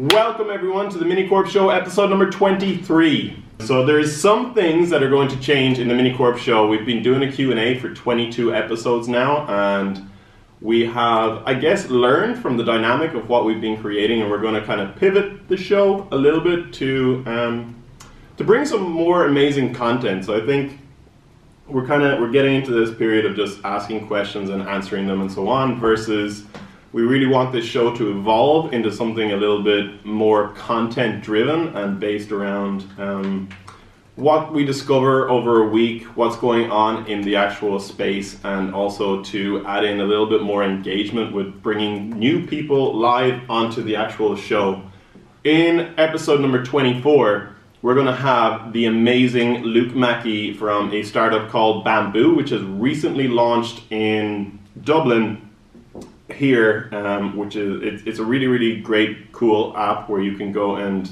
Welcome everyone to the Minicorp Show, episode number 23. So there's some things that are going to change in the Minicorp Show. We've been doing a Q&A for 22 episodes now, and we have, I guess, learned from the dynamic of what we've been creating, and we're going to kind of pivot the show a little bit to um, to bring some more amazing content. So I think we're kind of we're getting into this period of just asking questions and answering them and so on versus we really want this show to evolve into something a little bit more content driven and based around um, what we discover over a week, what's going on in the actual space, and also to add in a little bit more engagement with bringing new people live onto the actual show. In episode number 24, we're going to have the amazing Luke Mackey from a startup called Bamboo, which has recently launched in Dublin here, um, which is it's, it's a really really great cool app where you can go and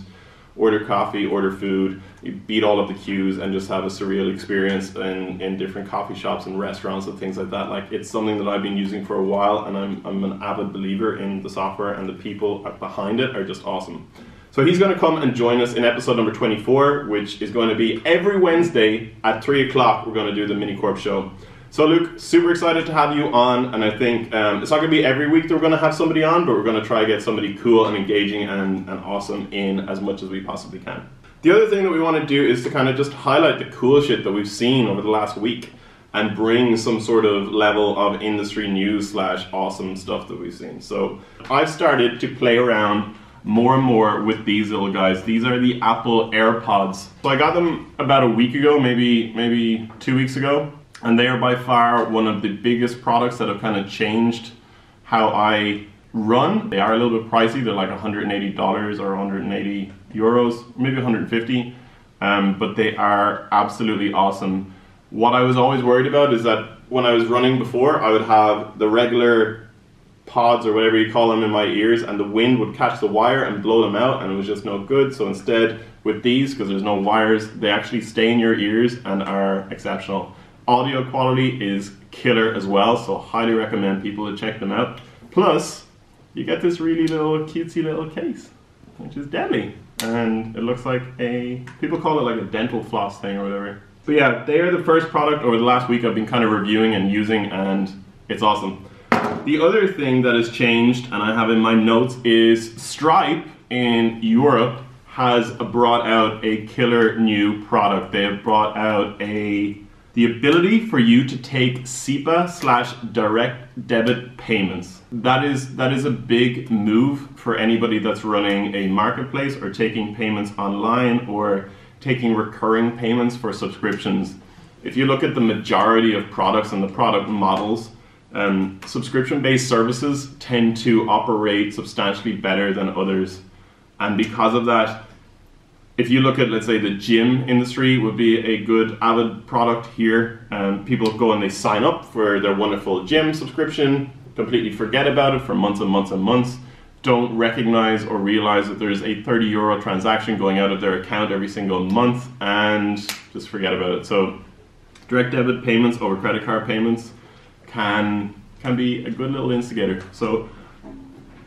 order coffee, order food, beat all of the queues, and just have a surreal experience in, in different coffee shops and restaurants and things like that. Like it's something that I've been using for a while, and I'm I'm an avid believer in the software and the people behind it are just awesome. So he's going to come and join us in episode number 24, which is going to be every Wednesday at 3 o'clock. We're going to do the Mini Corp show. So, Luke, super excited to have you on, and I think um, it's not going to be every week that we're going to have somebody on, but we're going to try to get somebody cool and engaging and, and awesome in as much as we possibly can. The other thing that we want to do is to kind of just highlight the cool shit that we've seen over the last week and bring some sort of level of industry news slash awesome stuff that we've seen. So, I've started to play around more and more with these little guys. These are the Apple AirPods. So I got them about a week ago, maybe maybe two weeks ago and they are by far one of the biggest products that have kind of changed how I run. They are a little bit pricey. They're like $180 or 180 euros, maybe 150, um, but they are absolutely awesome. What I was always worried about is that when I was running before, I would have the regular pods or whatever you call them in my ears, and the wind would catch the wire and blow them out, and it was just no good. So instead, with these, because there's no wires, they actually stay in your ears and are exceptional. Audio quality is killer as well, so highly recommend people to check them out. Plus, you get this really little cutesy little case, which is deadly. And it looks like a, people call it like a dental floss thing or whatever. But yeah, they are the first product over the last week I've been kind of reviewing and using, and it's awesome. The other thing that has changed, and I have in my notes, is Stripe in Europe has brought out a killer new product. They have brought out a the ability for you to take SEPA slash direct debit payments. That is that is a big move for anybody that's running a marketplace or taking payments online or taking recurring payments for subscriptions. If you look at the majority of products and the product models, um, subscription-based services tend to operate substantially better than others, and because of that, if you look at, let's say, the gym industry would be a good Avid product here. Um, people go and they sign up for their wonderful gym subscription, completely forget about it for months and months and months, don't recognize or realize that there's a 30 euro transaction going out of their account every single month, and just forget about it. So, direct debit payments over credit card payments can can be a good little instigator. So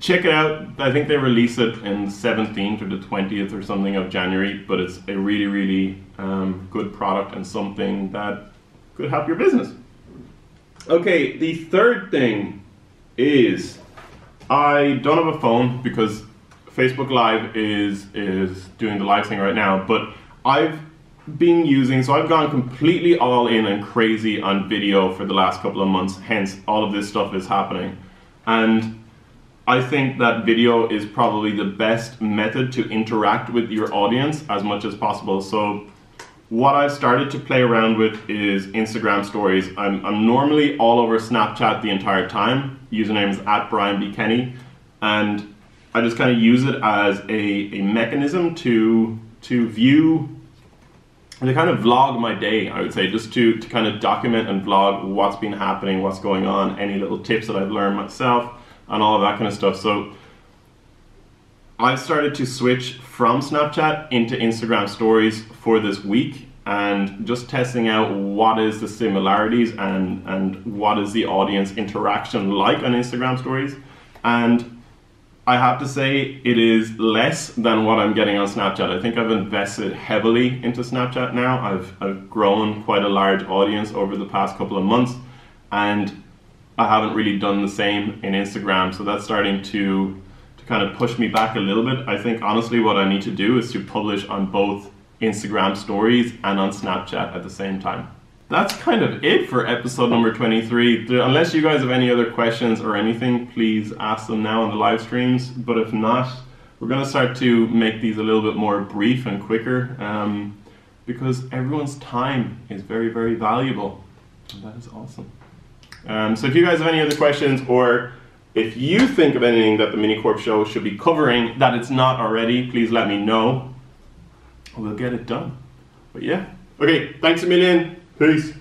check it out. I think they release it in the 17th or the 20th or something of January, but it's a really, really um, good product and something that could help your business. Okay, the third thing is I don't have a phone because Facebook Live is is doing the live thing right now, but I've been using so I've gone completely all in and crazy on video for the last couple of months, hence all of this stuff is happening. And I think that video is probably the best method to interact with your audience as much as possible. So what I've started to play around with is Instagram stories. I'm, I'm normally all over Snapchat the entire time. Username is at Brian B. Kenny. And I just kind of use it as a, a mechanism to, to view and to kind of vlog my day, I would say, just to, to kind of document and vlog what's been happening, what's going on, any little tips that I've learned myself and all of that kind of stuff. So I've started to switch from Snapchat into Instagram stories for this week and just testing out what is the similarities and, and what is the audience interaction like on Instagram stories. And I have to say it is less than what I'm getting on Snapchat. I think I've invested heavily into Snapchat now. I've, I've grown quite a large audience over the past couple of months, and I haven't really done the same in Instagram. So that's starting to to kind of push me back a little bit. I think honestly, what I need to do is to publish on both Instagram stories and on Snapchat at the same time that's kind of it for episode number 23. Unless you guys have any other questions or anything, please ask them now on the live streams. But if not, we're going to start to make these a little bit more brief and quicker um, because everyone's time is very, very valuable. And that is awesome. Um, so if you guys have any other questions or if you think of anything that the Minicorp show should be covering that it's not already, please let me know. We'll get it done. But yeah. Okay, thanks a million. Peace.